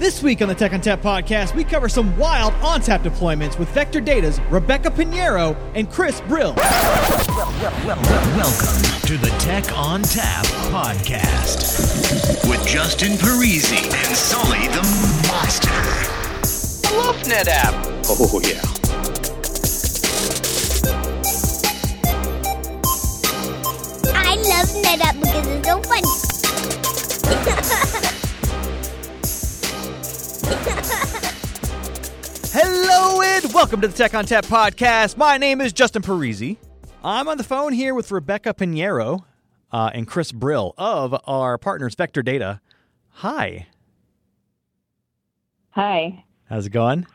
This week on the Tech ONTAP podcast, we cover some wild ONTAP deployments with Vector Data's Rebecca Pinheiro and Chris Brill. Welcome to the Tech ONTAP podcast with Justin Parisi and Sully the Monster. I love NetApp. Oh, yeah. I love NetApp because it's so funny. welcome to the Tech ONTAP podcast. My name is Justin Parisi. I'm on the phone here with Rebecca Pinheiro uh, and Chris Brill of our partners Vector Data. Hi. Hi. How's it going?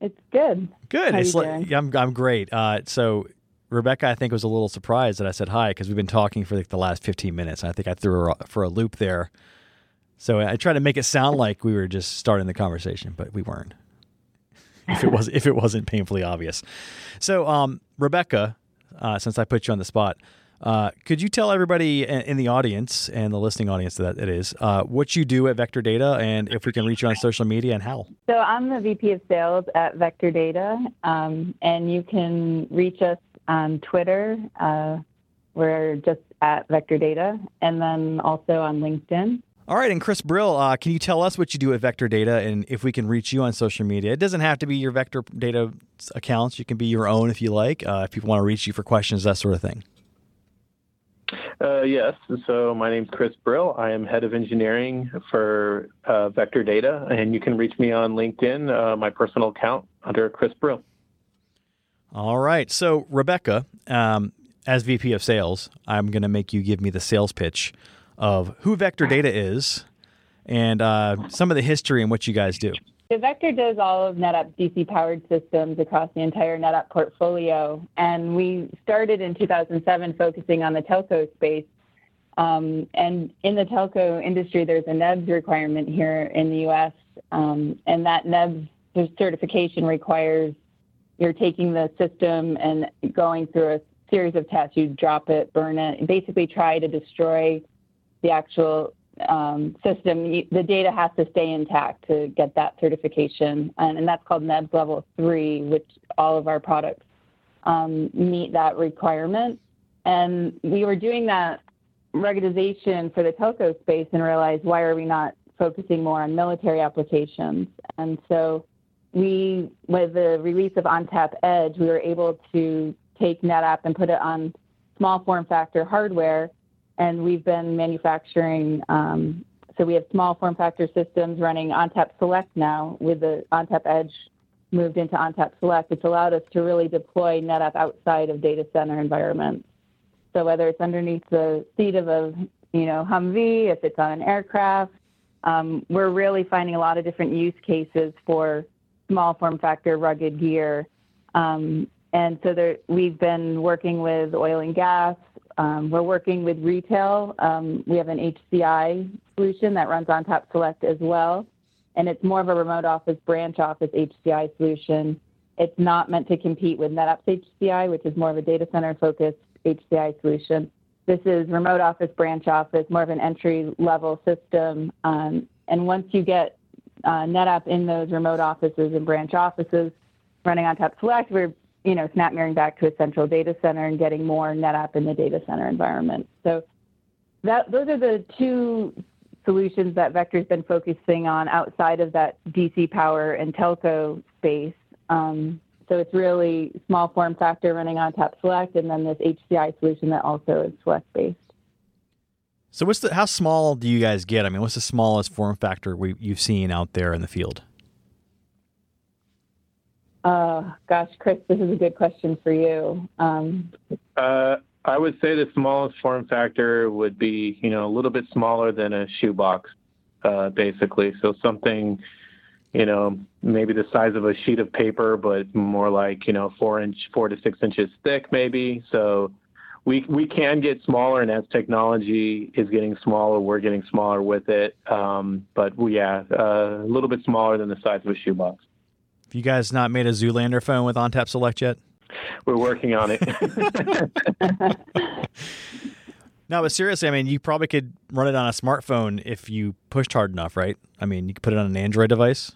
It's good. Good. How it's you like, doing? I'm I'm great. Uh, so Rebecca, I think was a little surprised that I said hi because we've been talking for like the last 15 minutes. I think I threw her for a loop there. So I tried to make it sound like we were just starting the conversation, but we weren't. If it was if it wasn't painfully obvious. So um, Rebecca, uh, since I put you on the spot, uh, could you tell everybody in, the audience and the listening audience that it is uh, what you do at Vector Data and if we can reach you on social media and how? So I'm the VP of Sales at Vector Data, um, and you can reach us on Twitter. Uh, we're just at Vector Data, and then also on LinkedIn. All right, and Chris Brill, uh, can you tell us what you do at Vector Data and if we can reach you on social media? It doesn't have to be your Vector Data accounts. You can be your own if you like. Uh, if people want to reach you for questions, that sort of thing. Uh, yes. So my name's Chris Brill. I am head of engineering for uh, Vector Data, and you can reach me on LinkedIn, uh, my personal account under Chris Brill. All right. So Rebecca, um, as VP of Sales, I'm going to make you give me the sales pitch of who Vector Data is and uh, some of the history and what you guys do. Vector does all of NetApp's DC powered systems across the entire NetApp portfolio. And we started in 2007 focusing on the telco space. Um, and in the telco industry, there's a NEBS requirement here in the US. Um, and that NEBS certification requires you're taking the system and going through a series of tests. You drop it, burn it, basically try to destroy the actual um, system, you, the data has to stay intact to get that certification, and, and that's called NEBS Level 3, which all of our products um, meet that requirement. And we were doing that ruggedization for the telco space and realized why are we not focusing more on military applications? And so we, with the release of ONTAP Edge, we were able to take NetApp and put it on small form factor hardware and we've been manufacturing. Um, so we have small form factor systems running ONTAP Select now with the ONTAP Edge moved into ONTAP Select. It's allowed us to really deploy NetApp outside of data center environments. So whether it's underneath the seat of a you know Humvee, if it's on an aircraft, um, we're really finding a lot of different use cases for small form factor rugged gear. Um, and so there, we've been working with oil and gas, um, we're working with retail. Um, we have an HCI solution that runs ONTAP Select as well, and it's more of a remote office branch office HCI solution. It's not meant to compete with NetApp's HCI, which is more of a data center focused HCI solution. This is remote office branch office, more of an entry level system. Um, and once you get uh, NetApp in those remote offices and branch offices running ONTAP Select, we're you know, snap mirroring back to a central data center and getting more NetApp in the data center environment. So that those are the two solutions that Vector's been focusing on outside of that DC power and telco space. Um, so it's really small form factor running ONTAP Select, and then this HCI solution that also is Select based. So what's the how small do you guys get? I mean, what's the smallest form factor we, you've seen out there in the field? Uh, gosh, Chris, this is a good question for you. Um, Uh, I would say the smallest form factor would be, you know, a little bit smaller than a shoebox, uh, basically. So something, you know, maybe the size of a sheet of paper, but more like, you know, four inch, four to six inches thick, maybe. So we we can get smaller, and as technology is getting smaller, we're getting smaller with it. Um, but we, yeah, uh, a little bit smaller than the size of a shoebox. You guys not made a Zoolander phone with ONTAP Select yet? We're working on it. No, but seriously, I mean, you probably could run it on a smartphone if you pushed hard enough, right? I mean, you could put it on an Android device.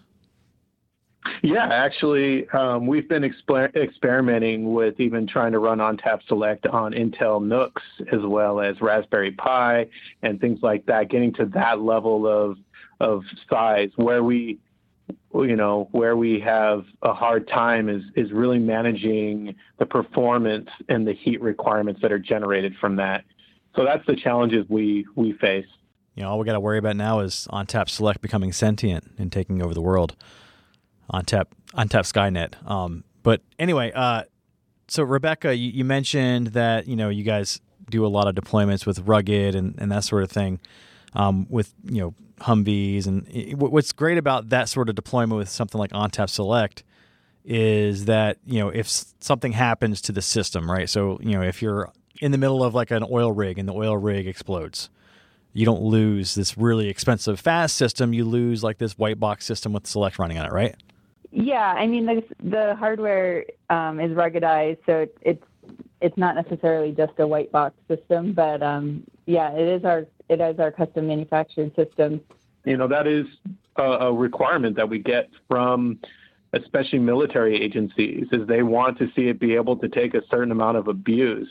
Yeah, actually, um, we've been exper- experimenting with even trying to run ONTAP Select on Intel NUCs as well as Raspberry Pi and things like that, getting to that level of of size where we you know where we have a hard time is is really managing the performance and the heat requirements that are generated from that. So that's the challenges we we face. You know, all we got to worry about now is ONTAP Select becoming sentient and taking over the world. ONTAP ONTAP Skynet. Um, but anyway, uh, so Rebecca, you, you, mentioned that you know you guys do a lot of deployments with rugged and, and that sort of thing, um, with you know Humvees and what's great about that sort of deployment with something like ONTAP Select is that you know if something happens to the system, right? So you know if you're in the middle of like an oil rig and the oil rig explodes, you don't lose this really expensive fast system. You lose like this white box system with Select running on it, right? Yeah, I mean the the hardware um, is ruggedized, so it's it's not necessarily just a white box system, but um, yeah, it is our it is our custom manufactured system. You know that is a, a requirement that we get from especially military agencies is they want to see it be able to take a certain amount of abuse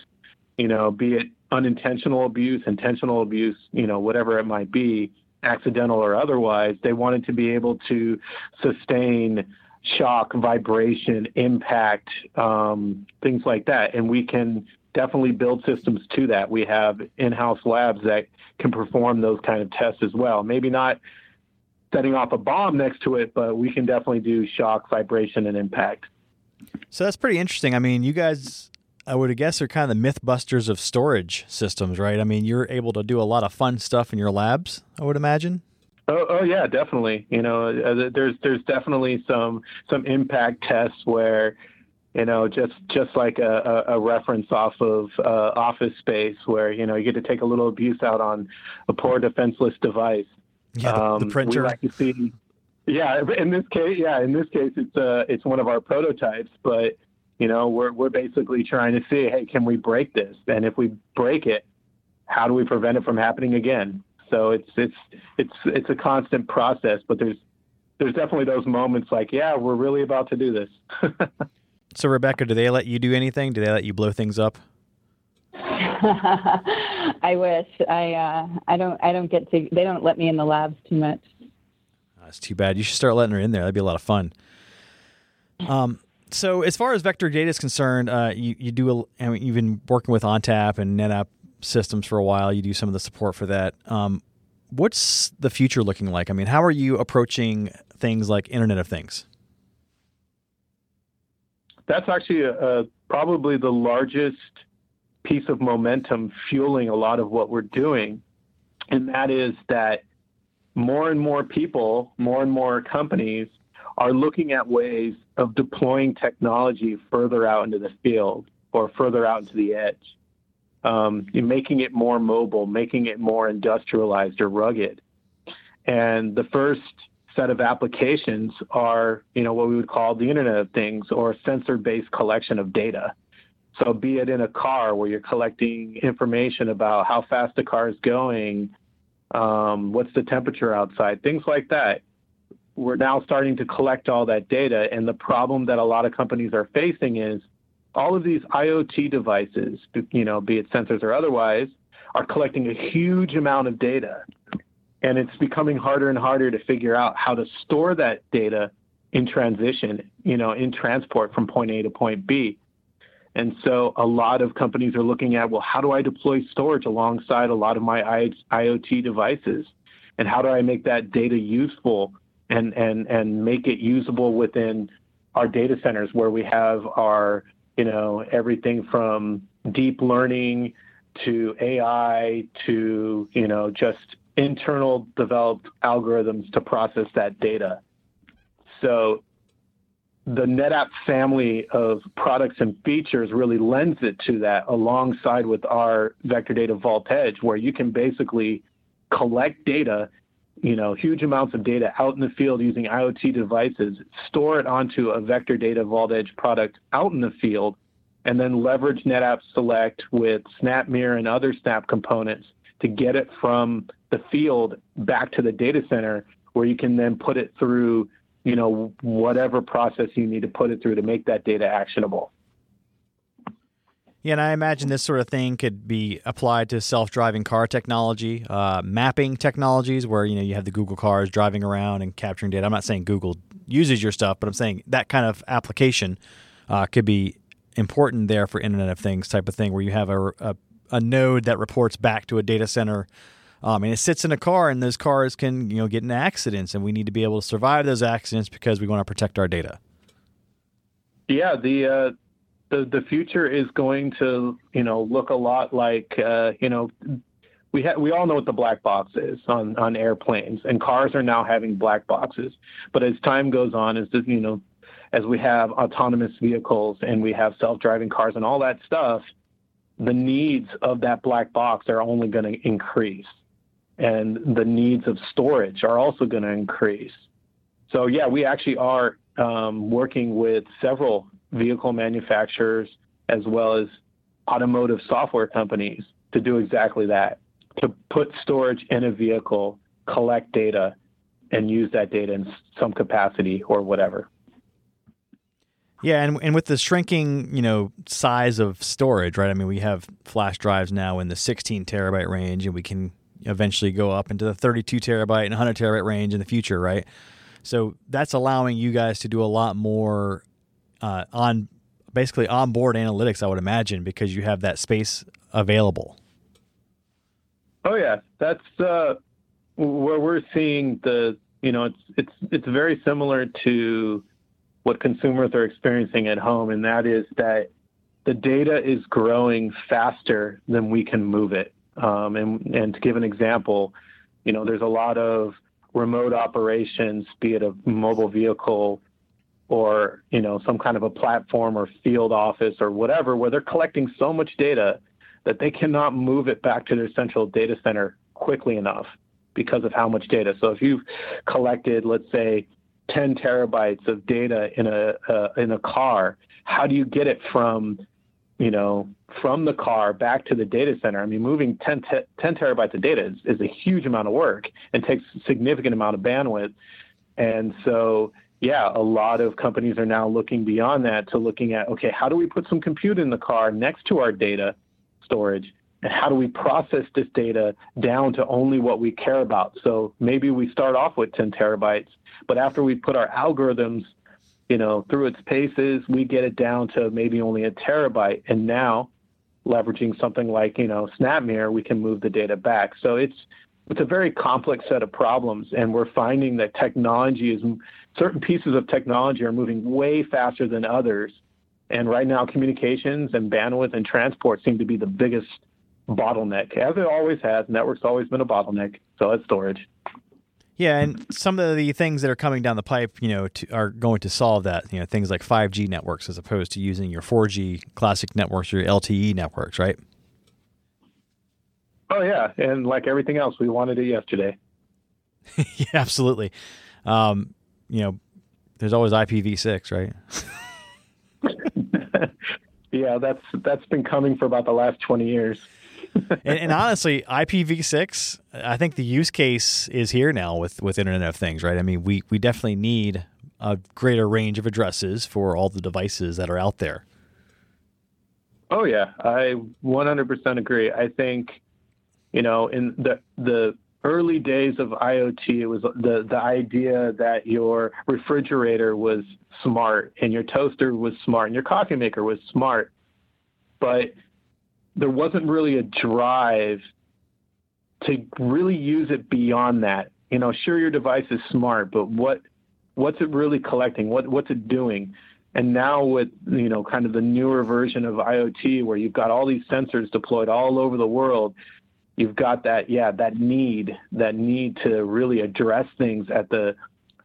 you know be it unintentional abuse intentional abuse you know whatever it might be accidental or otherwise they want it to be able to sustain shock, vibration, impact, um, things like that. And we can definitely build systems to that. We have in-house labs that can perform those kind of tests as well. Maybe not setting off a bomb next to it, but we can definitely do shock, vibration, and impact. So that's pretty interesting. I mean, you guys, I would guess, are kind of the mythbusters of storage systems, right? I mean, you're able to do a lot of fun stuff in your labs, I would imagine. Oh, oh yeah, definitely. You know, uh, there's there's definitely some some impact tests where, you know, just just like a, a, a reference off of uh, Office Space, where you know you get to take a little abuse out on a poor defenseless device. Yeah, the, um, the printer. We like to see. Yeah, in this case, yeah, in this case, it's uh, it's one of our prototypes, but you know, we're we're basically trying to see, hey, can we break this? And if we break it, how do we prevent it from happening again? So it's it's it's it's a constant process, but there's there's definitely those moments like, yeah, we're really about to do this. so Rebecca, do they let you do anything? Do they let you blow things up? I wish. I uh, I don't I don't get to. They don't let me in the labs too much. That's too bad. You should start letting her in there. That'd be a lot of fun. Um, so as far as vector data is concerned, uh, you you do. A, I mean, you've been working with ONTAP and NetApp systems for a while. You do some of the support for that. Um, what's the future looking like? I mean, how are you approaching things like Internet of Things? That's actually a, a, probably the largest piece of momentum fueling a lot of what we're doing. And that is that more and more people, more and more companies are looking at ways of deploying technology further out into the field or further out into the edge um, making it more mobile, making it more industrialized or rugged. And the first set of applications are, you know, what we would call the Internet of Things or sensor-based collection of data. So, be it in a car where you're collecting information about how fast the car is going, um, what's the temperature outside, things like that. We're now starting to collect all that data, and the problem that a lot of companies are facing is all of these IoT devices, you know, be it sensors or otherwise, are collecting a huge amount of data. And it's becoming harder and harder to figure out how to store that data in transition, you know, in transport from point A to point B. And so a lot of companies are looking at, well, how do I deploy storage alongside a lot of my IoT devices? And how do I make that data useful and, and, and make it usable within our data centers where we have our you know, everything from deep learning to AI to, you know, just internal developed algorithms to process that data. So the NetApp family of products and features really lends it to that alongside with our vector data vault edge where you can basically collect data you know, huge amounts of data out in the field using IoT devices, store it onto a vector data vault edge product out in the field, and then leverage NetApp Select with SnapMirror and other Snap components to get it from the field back to the data center where you can then put it through, you know, whatever process you need to put it through to make that data actionable. Yeah, and I imagine this sort of thing could be applied to self-driving car technology, uh, mapping technologies, where you know you have the Google cars driving around and capturing data. I'm not saying Google uses your stuff, but I'm saying that kind of application uh, could be important there for Internet of Things type of thing, where you have a, a, a node that reports back to a data center. Um, and it sits in a car, and those cars can, you know, get into accidents, and we need to be able to survive those accidents because we want to protect our data. Yeah, the uh, the the future is going to you know look a lot like uh, you know we ha- we all know what the black box is on on airplanes and cars are now having black boxes. But as time goes on as you know as we have autonomous vehicles and we have self-driving cars and all that stuff the needs of that black box are only going to increase. And the needs of storage are also going to increase. So yeah we actually are um, working with several vehicle manufacturers as well as automotive software companies to do exactly that to put storage in a vehicle, collect data, and use that data in some capacity or whatever. Yeah, and and with the shrinking, you know, size of storage, right? I mean, we have flash drives now in the 16 terabyte range, and we can eventually go up into the 32 terabyte and 100 terabyte range in the future, right? So that's allowing you guys to do a lot more uh, on basically onboard analytics, I would imagine, because you have that space available. Oh yeah, that's uh, where we're seeing the you know it's it's it's very similar to what consumers are experiencing at home, and that is that the data is growing faster than we can move it. Um, and and to give an example, you know, there's a lot of remote operations, be it a mobile vehicle or you know some kind of a platform or field office or whatever where they're collecting so much data that they cannot move it back to their central data center quickly enough because of how much data. So if you've collected let's say 10 terabytes of data in a uh, in a car how do you get it from you know from the car back to the data center? I mean moving 10, 10 terabytes of data is, is a huge amount of work and takes a significant amount of bandwidth. And so yeah, a lot of companies are now looking beyond that to looking at okay, how do we put some compute in the car next to our data storage? And how do we process this data down to only what we care about? So maybe we start off with 10 terabytes, but after we put our algorithms, you know, through its paces, we get it down to maybe only a terabyte. And now, leveraging something like you know SnapMirror, we can move the data back. So it's it's a very complex set of problems, and we're finding that technology is certain pieces of technology are moving way faster than others. And right now, communications and bandwidth and transport seem to be the biggest bottleneck, as it always has. Network's always been a bottleneck, so it's storage. Yeah, and some of the things that are coming down the pipe, you know, to, are going to solve that. You know, things like 5G networks as opposed to using your 4G classic networks or LTE networks, right? Oh yeah, and like everything else, we wanted it yesterday. yeah, absolutely. Um, you know, there's always IPv6, right? yeah, that's that's been coming for about the last 20 years. and, and, honestly, IPv6, I think the use case is here now with with Internet of Things, right? I mean, we we definitely need a greater range of addresses for all the devices that are out there. Oh yeah, I 100% agree. I think you know, in the the early days of IoT, it was the the idea that your refrigerator was smart and your toaster was smart and your coffee maker was smart, but there wasn't really a drive to really use it beyond that. You know, sure your device is smart, but what what's it really collecting? What what's it doing? And now with you know kind of the newer version of IoT where you've got all these sensors deployed all over the world, you've got that yeah that need that need to really address things at the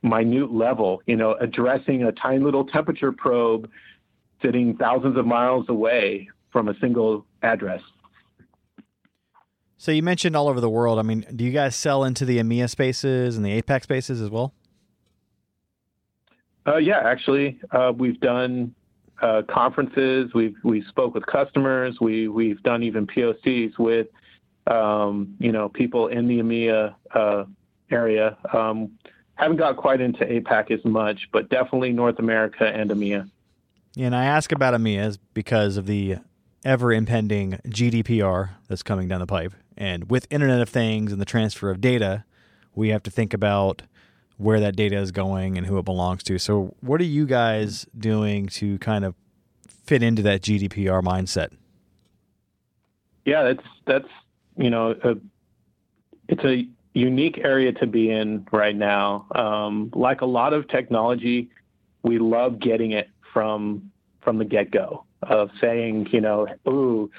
minute level you know addressing a tiny little temperature probe sitting thousands of miles away from a single address so you mentioned all over the world i mean do you guys sell into the emea spaces and the apac spaces as well uh, yeah actually uh, we've done uh, conferences. We've we spoke with customers. We we've done even POCs with um, you know people in the EMEA uh, area. Um, haven't got quite into APAC as much, but definitely North America and EMEA. And I ask about EMEA because of the ever impending GDPR that's coming down the pipe. And with Internet of Things and the transfer of data, we have to think about where that data is going and who it belongs to. So, what are you guys doing to kind of fit into that GDPR mindset? Yeah, that's that's you know a, it's a unique area to be in right now. Um, like a lot of technology, we love getting it from from the get go of saying, you know, ooh,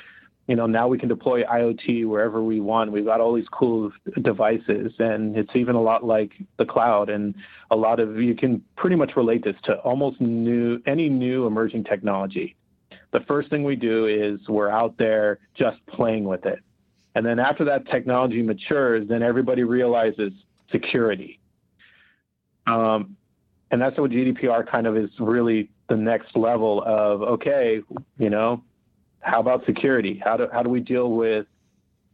you know, now we can deploy IoT wherever we want. We've got all these cool devices, and it's even a lot like the cloud. And a lot of you can pretty much relate this to almost new any new emerging technology. The first thing we do is we're out there just playing with it, and then after that technology matures, then everybody realizes security. Um, and that's what GDPR kind of is really the next level of okay, you know, how about security? How do how do we deal with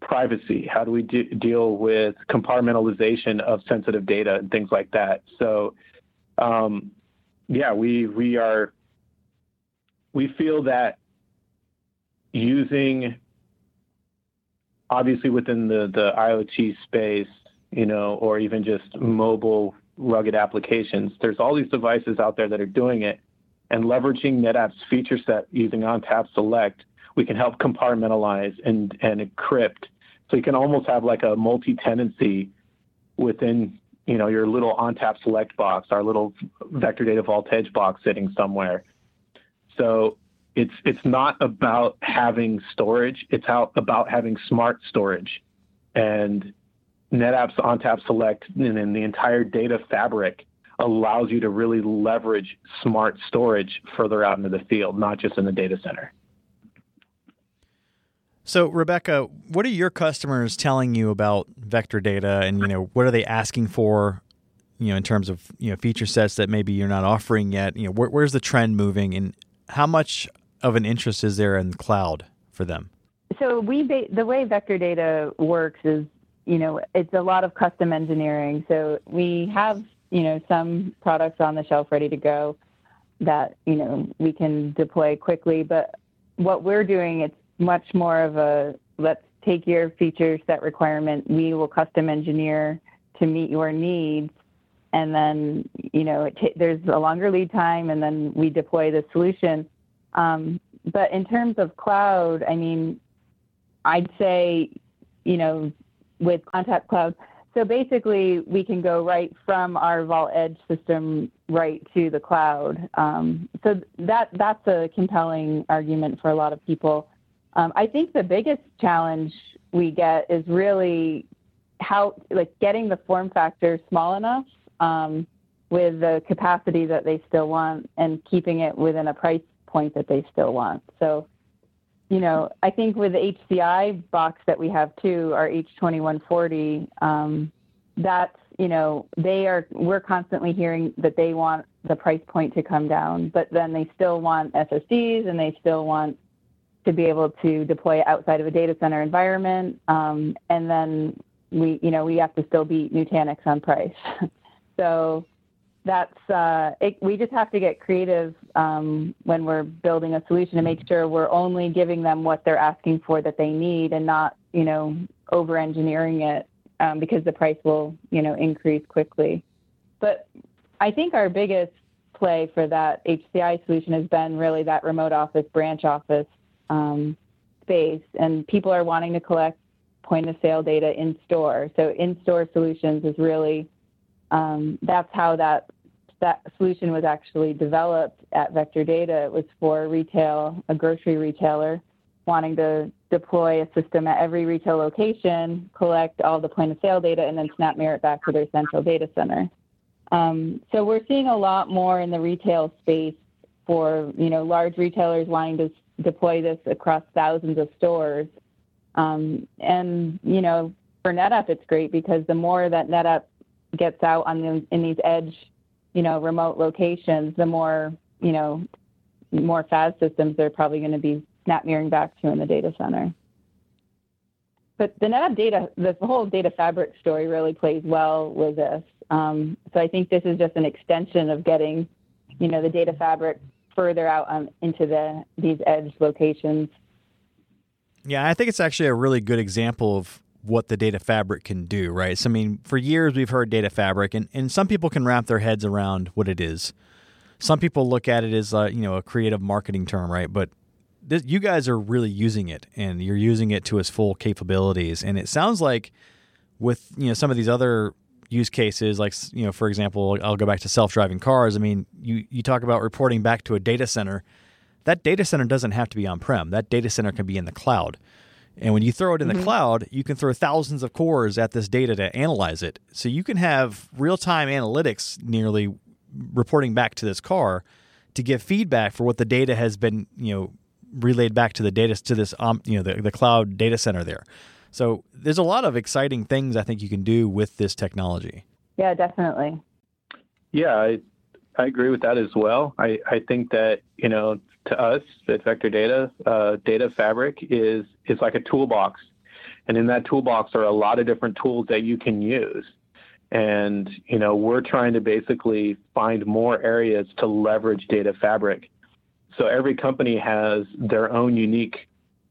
privacy? How do we de- deal with compartmentalization of sensitive data and things like that? So, um, yeah, we we are we feel that using obviously within the the IoT space, you know, or even just mobile rugged applications, there's all these devices out there that are doing it, and leveraging NetApp's feature set using ONTAP Select we can help compartmentalize and, and encrypt. So you can almost have like a multi-tenancy within you know your little ONTAP select box, our little vector data vault edge box sitting somewhere. So it's it's not about having storage; it's out about having smart storage, and NetApp's ONTAP Select and then the entire data fabric allows you to really leverage smart storage further out into the field, not just in the data center. So, Rebecca, what are your customers telling you about vector data, and you know what are they asking for? You know, in terms of you know feature sets that maybe you're not offering yet. You know, where, where's the trend moving, and how much of an interest is there in cloud for them? So we the way vector data works is you know it's a lot of custom engineering. So we have you know some products on the shelf ready to go that you know we can deploy quickly, but what we're doing it's much more of a let's take your feature set requirement, we will custom engineer to meet your needs. And then, you know, t- there's a longer lead time, and then we deploy the solution. Um, but in terms of cloud, I mean, I'd say, you know, with ONTAP Cloud, so basically we can go right from our Vault Edge system right to the cloud. Um, so that that's a compelling argument for a lot of people. Um, I think the biggest challenge we get is really how, like, getting the form factor small enough um, with the capacity that they still want and keeping it within a price point that they still want. So, you know, I think with the HCI box that we have too, our H2140, um, that's, you know, they are, we're constantly hearing that they want the price point to come down, but then they still want SSDs and they still want to be able to deploy outside of a data center environment. Um, and then we, you know, we have to still beat Nutanix on price. so that's uh, it, we just have to get creative um, when we're building a solution to make sure we're only giving them what they're asking for that they need and not, you know, over engineering it um, because the price will, you know, increase quickly. But I think our biggest play for that HCI solution has been really that remote office, branch office um, space, and people are wanting to collect point of sale data in store. So in store solutions is really um, that's how that that solution was actually developed at Vector Data. It was for retail, a grocery retailer wanting to deploy a system at every retail location, collect all the point of sale data, and then SnapMirror it back to their central data center. Um, so we're seeing a lot more in the retail space for you know large retailers wanting to deploy this across thousands of stores. Um, and you know, for NetApp, it's great because the more that NetApp gets out on the, in these edge, you know, remote locations, the more you know more FAS systems they're probably going to be snap mirroring back to in the data center. But the NetApp data, the whole data fabric story really plays well with this. Um, so I think this is just an extension of getting, you know, the data fabric further out um, into the these edge locations. Yeah, I think it's actually a really good example of what the data fabric can do, right? So, I mean, for years we've heard data fabric, and, and some people can wrap their heads around what it is. Some people look at it as, a, you know, a creative marketing term, right? But this, you guys are really using it, and you're using it to its full capabilities. And it sounds like with, you know, some of these other use cases, like, you know, for example, I'll go back to self-driving cars. I mean, you, you talk about reporting back to a data center. That data center doesn't have to be on-prem. That data center can be in the cloud. And when you throw it in mm-hmm. the cloud, you can throw thousands of cores at this data to analyze it. So you can have real time analytics nearly reporting back to this car to give feedback for what the data has been, you know, relayed back to the data to this, um, you know, the, the cloud data center there. So there's a lot of exciting things I think you can do with this technology. Yeah, definitely. Yeah, I, I agree with that as well. I, I think that, you know, to us at Vector Data, uh, Data Fabric is is like a toolbox, and in that toolbox are a lot of different tools that you can use. And you know, we're trying to basically find more areas to leverage Data Fabric. So every company has their own unique,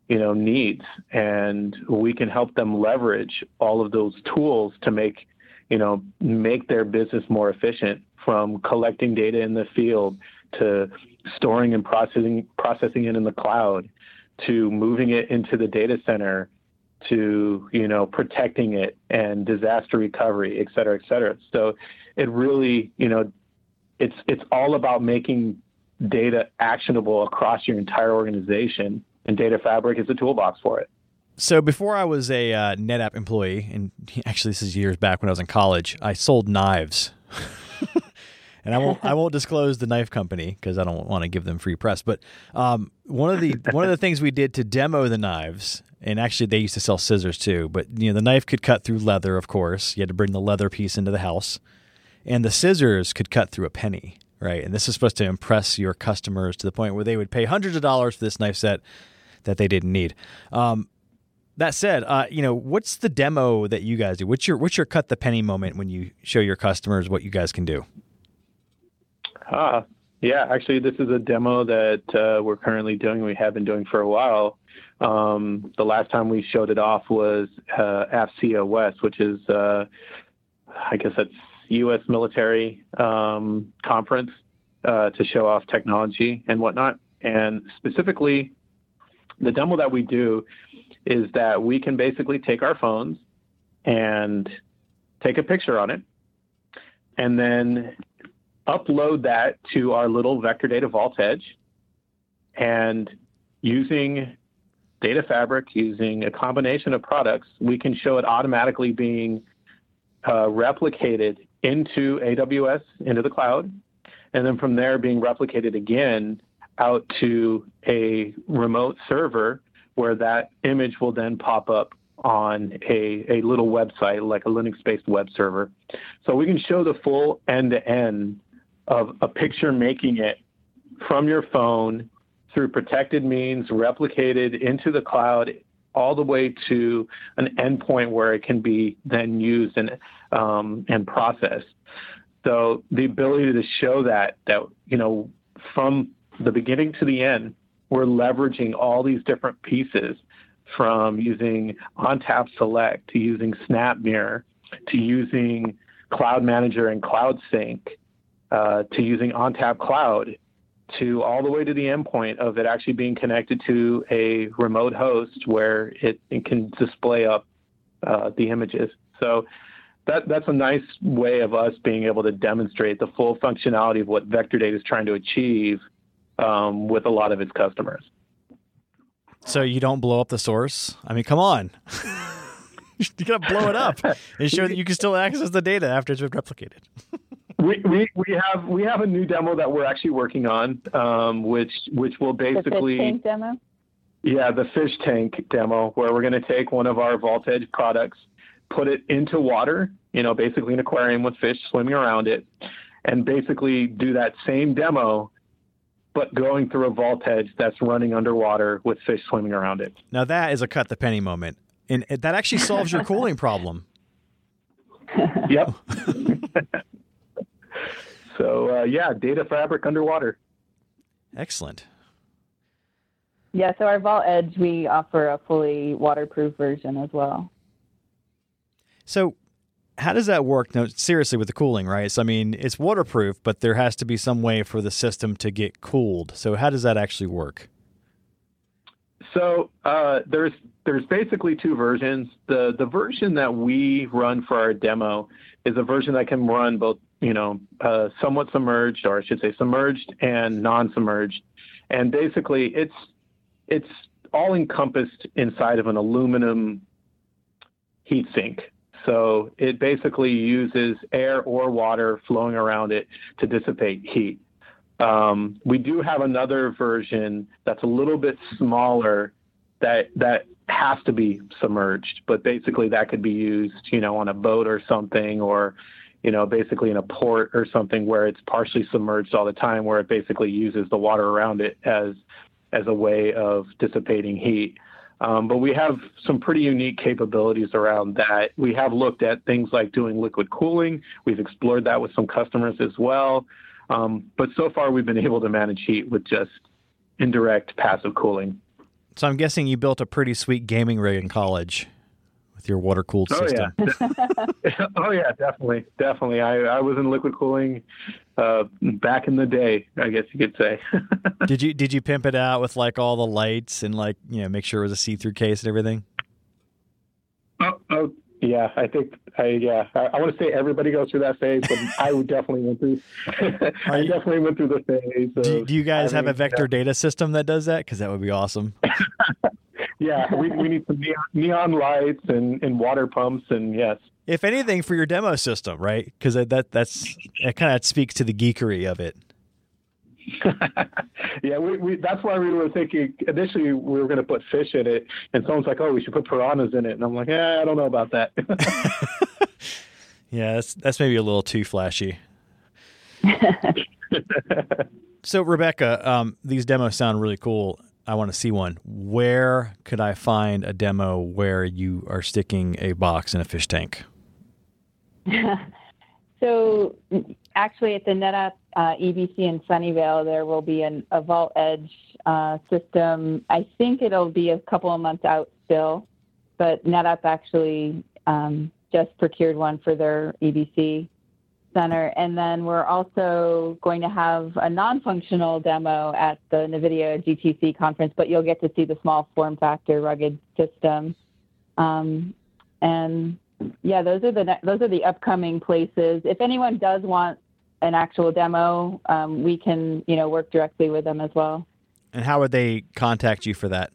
you know, needs, and we can help them leverage all of those tools to make, you know, make their business more efficient. From collecting data in the field to storing and processing processing it in the cloud to moving it into the data center to you know protecting it and disaster recovery et cetera et cetera so it really you know it's it's all about making data actionable across your entire organization and data fabric is a toolbox for it so before I was a uh, NetApp employee, and actually this is years back when I was in college, I sold knives. and I won't I won't disclose the knife company because I don't want to give them free press. But um, one of the one of the things we did to demo the knives, and actually they used to sell scissors too. But you know the knife could cut through leather, of course. You had to bring the leather piece into the house, and the scissors could cut through a penny, right? And this is supposed to impress your customers to the point where they would pay hundreds of dollars for this knife set that they didn't need. Um, that said, uh, you know, what's the demo that you guys do? What's your what's your cut the penny moment when you show your customers what you guys can do? Ah, yeah, actually, this is a demo that uh, we're currently doing. We have been doing for a while. Um, the last time we showed it off was uh, West, which is, uh, I guess that's U.S. military um, conference uh, to show off technology and whatnot. And specifically, the demo that we do is that we can basically take our phones and take a picture on it and then upload that to our little vector data vault edge and using data fabric using a combination of products we can show it automatically being uh, replicated into aws into the cloud and then from there being replicated again out to a remote server where that image will then pop up on a, a little website like a linux based web server. So we can show the full end to end of a picture making it from your phone through protected means, replicated into the cloud, all the way to an endpoint where it can be then used and um, and processed. So the ability to show that that you know from the beginning to the end, we're leveraging all these different pieces from using ONTAP Select to using SnapMirror to using Cloud Manager and Cloud Sync uh, to using ONTAP Cloud to all the way to the endpoint of it actually being connected to a remote host where it, it can display up uh, the images. So that, that's a nice way of us being able to demonstrate the full functionality of what Vector Data is trying to achieve um, with a lot of its customers. So you don't blow up the source? I mean, come on. you gotta blow it up and show that you can still access the data after it's been replicated. we, we, we have we have a new demo that we're actually working on, um, which which will basically the fish tank demo. Yeah, the fish tank demo, where we're going to take one of our Vault Edge products, put it into water, you know, basically an aquarium with fish swimming around it, and basically do that same demo but going through a vault edge that's running underwater with fish swimming around it. Now that is a cut the penny moment, and that actually solves your cooling problem. Yep. so uh, yeah, data fabric underwater. Excellent. Yeah, so our Vault Edge, we offer a fully waterproof version as well. So, how does that work? No, seriously, with the cooling, right? So, I mean, it's waterproof, but there has to be some way for the system to get cooled. So, how does that actually work? So uh, there's there's basically two versions. The the version that we run for our demo is a version that can run both, you know, uh, somewhat submerged, or I should say submerged and non-submerged. And basically, it's it's all encompassed inside of an aluminum heat sink. So it basically uses air or water flowing around it to dissipate heat. Um, we do have another version that's a little bit smaller that that has to be submerged, but basically that could be used, you know, on a boat or something, or you know, basically in a port or something where it's partially submerged all the time, where it basically uses the water around it as as a way of dissipating heat. Um, but we have some pretty unique capabilities around that. We have looked at things like doing liquid cooling. We've explored that with some customers as well. Um, but so far, we've been able to manage heat with just indirect passive cooling. So, I'm guessing you built a pretty sweet gaming rig in college with your water cooled Oh system. yeah, oh yeah, definitely, definitely. I, I was in liquid cooling uh, back in the day, I guess you could say. did you did you pimp it out with like all the lights and like you know make sure it was a see through case and everything? oh, oh, yeah, I think I yeah I, I want to say everybody goes through that phase, but I would definitely went through. I you- definitely went through the phase. Do, of do you guys have a having- vector data system that does that? Because that would be awesome. Yeah, we, we need some neon, neon lights and, and water pumps, and yes, If anything, for your demo system, right? Because that, that that's it kind of speaks to the geekery of it. yeah, we, we, that's why we were thinking initially we were going to put fish in it, and someone's like, "Oh, we should put piranhas in it," and I'm like, "Yeah, I don't know about that." Yeah, that's that's maybe a little too flashy. so, Rebecca, um, these demos sound really cool. I want to see one. Where could I find a demo where you are sticking a box in a fish tank? So actually, at the NetApp uh, EBC in Sunnyvale, there will be an, a Vault Edge uh, system. I think it'll be a couple of months out still, but NetApp actually um, just procured one for their EBC center. And then we're also going to have a non-functional demo at the NVIDIA GTC conference, but you'll get to see the small form factor rugged system. Um, and yeah, those are the ne- those are the upcoming places. If anyone does want an actual demo, um, we can you know work directly with them as well. And how would they contact you for that?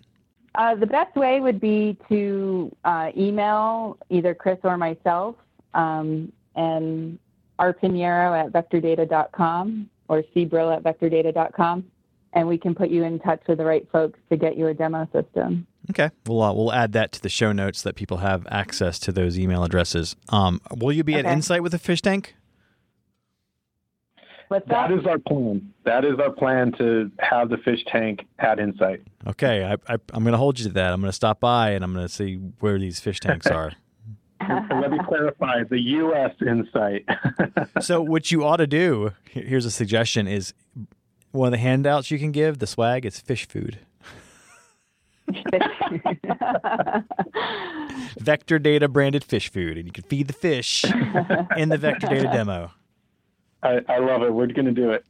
Uh, the best way would be to uh, email either Chris or myself, um, and rpinero at vectordata.com or cbrill at vectordata.com, and we can put you in touch with the right folks to get you a demo system. Okay, we'll uh, we'll add that to the show notes so that people have access to those email addresses. Um, will you be at Insight with a fish tank? What's that? that is our plan. That is our plan to have the fish tank at Insight. Okay, I, I, I'm going to hold you to that. I'm going to stop by and I'm going to see where these fish tanks are. And let me clarify: the U.S. Insight. so what you ought to do here's a suggestion is one of the handouts you can give the swag is fish food vector data branded fish food and you can feed the fish in the vector data demo I, I love it. We're going to do it.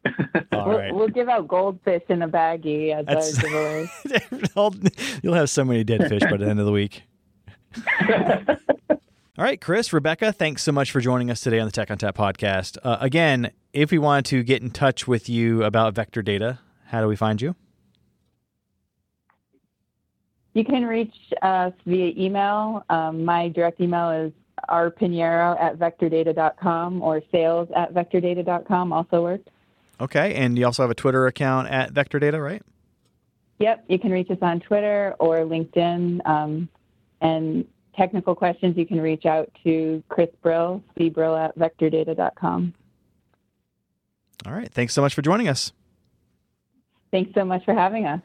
all we'll, right we'll give out goldfish in a baggie as That's- our giveaway. You'll have so many dead fish by the end of the week all right chris rebecca thanks so much for joining us today on the tech on tap podcast uh, again if we wanted to get in touch with you about vector data how do we find you You can reach us via email. Um, my direct email is rpinero at vectordata.com or sales at vectordata.com also works. okay and you also have a twitter account at vector data right Yep, you can reach us on Twitter or LinkedIn. Um, and technical questions, you can reach out to Chris Brill, cbrill at vectordata.com. all right thanks so much for joining us Thanks so much for having us.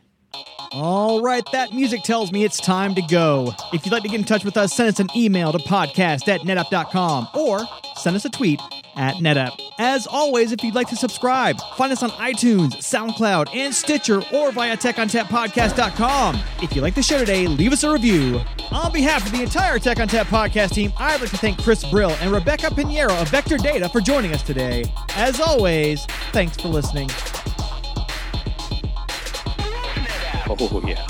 All right, that music tells me it's time to go. If you'd like to get in touch with us, send us an email to podcast at netapp.com or send us a tweet at netapp. As always, if you'd like to subscribe, find us on iTunes, SoundCloud, and Stitcher or via techontappodcast.com. If you like the show today, leave us a review. On behalf of the entire Tech ONTAP podcast team, I'd like to thank Chris Brill and Rebecca Pinheiro of Vector Data for joining us today. As always, thanks for listening. Oh, yeah.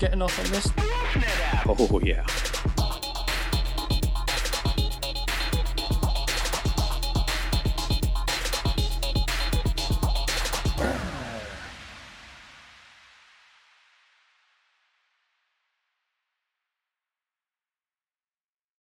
Getting off on this? Oh, yeah.